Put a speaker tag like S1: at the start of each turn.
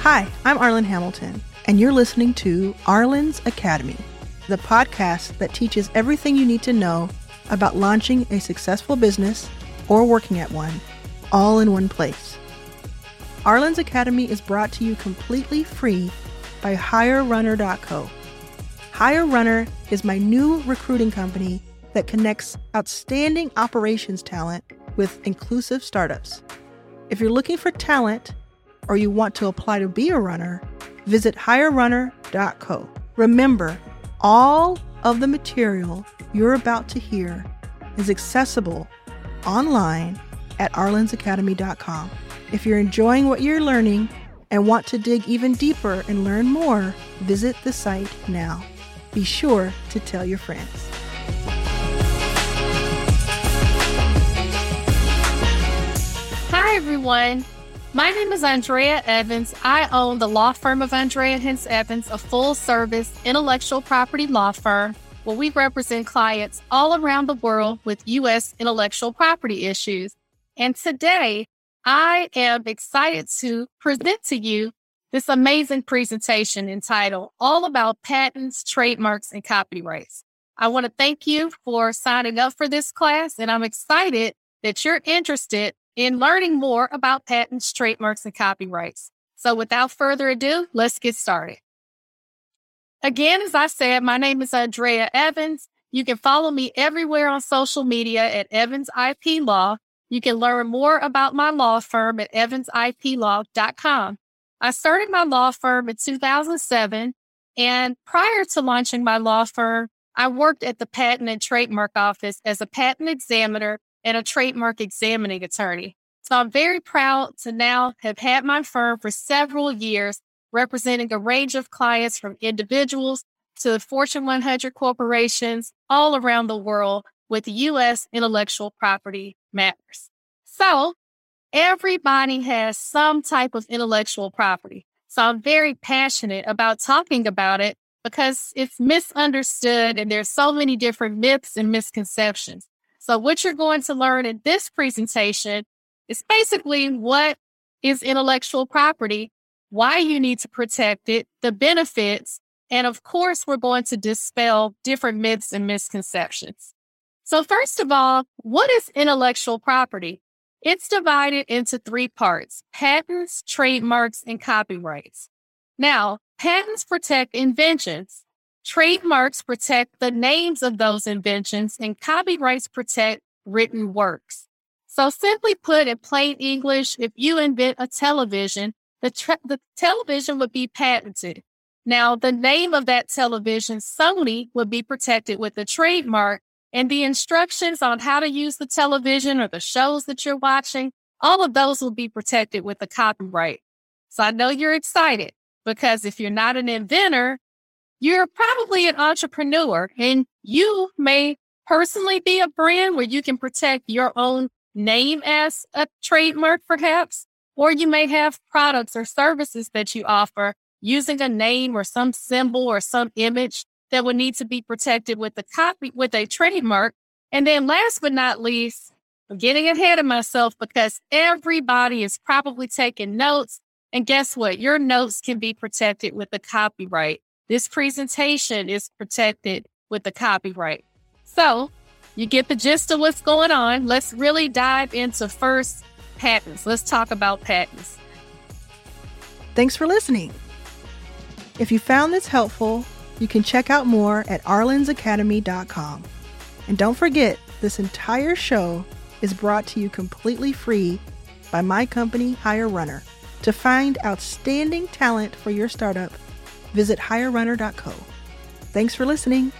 S1: Hi, I'm Arlan Hamilton, and you're listening to Arlan's Academy, the podcast that teaches everything you need to know about launching a successful business or working at one, all in one place. Arlan's Academy is brought to you completely free by HireRunner.co. HireRunner is my new recruiting company that connects outstanding operations talent with inclusive startups. If you're looking for talent, or you want to apply to be a runner, visit hirerunner.co. Remember, all of the material you're about to hear is accessible online at arlansacademy.com. If you're enjoying what you're learning and want to dig even deeper and learn more, visit the site now. Be sure to tell your friends.
S2: Hi, everyone. My name is Andrea Evans. I own the law firm of Andrea Hence Evans, a full service intellectual property law firm where we represent clients all around the world with U.S. intellectual property issues. And today, I am excited to present to you this amazing presentation entitled All About Patents, Trademarks, and Copyrights. I want to thank you for signing up for this class, and I'm excited that you're interested in learning more about patents, trademarks, and copyrights. So without further ado, let's get started. Again, as I said, my name is Andrea Evans. You can follow me everywhere on social media at Evans IP Law. You can learn more about my law firm at evansiplaw.com. I started my law firm in 2007, and prior to launching my law firm, I worked at the Patent and Trademark Office as a patent examiner and a trademark examining attorney. So I'm very proud to now have had my firm for several years, representing a range of clients from individuals to Fortune 100 corporations all around the world with U.S. intellectual property matters. So everybody has some type of intellectual property. So I'm very passionate about talking about it because it's misunderstood and there's so many different myths and misconceptions. So, what you're going to learn in this presentation is basically what is intellectual property, why you need to protect it, the benefits, and of course, we're going to dispel different myths and misconceptions. So, first of all, what is intellectual property? It's divided into three parts patents, trademarks, and copyrights. Now, patents protect inventions. Trademarks protect the names of those inventions, and copyrights protect written works. So, simply put in plain English, if you invent a television, the, tra- the television would be patented. Now, the name of that television, Sony, would be protected with a trademark, and the instructions on how to use the television or the shows that you're watching, all of those will be protected with the copyright. So, I know you're excited because if you're not an inventor, you're probably an entrepreneur and you may personally be a brand where you can protect your own name as a trademark, perhaps, or you may have products or services that you offer using a name or some symbol or some image that would need to be protected with a copy with a trademark. And then last but not least, I'm getting ahead of myself because everybody is probably taking notes. And guess what? Your notes can be protected with a copyright. This presentation is protected with a copyright. So you get the gist of what's going on. Let's really dive into first patents. Let's talk about patents.
S1: Thanks for listening. If you found this helpful, you can check out more at arlansacademy.com. And don't forget, this entire show is brought to you completely free by my company, Hire Runner. To find outstanding talent for your startup, visit hirerunner.co. Thanks for listening.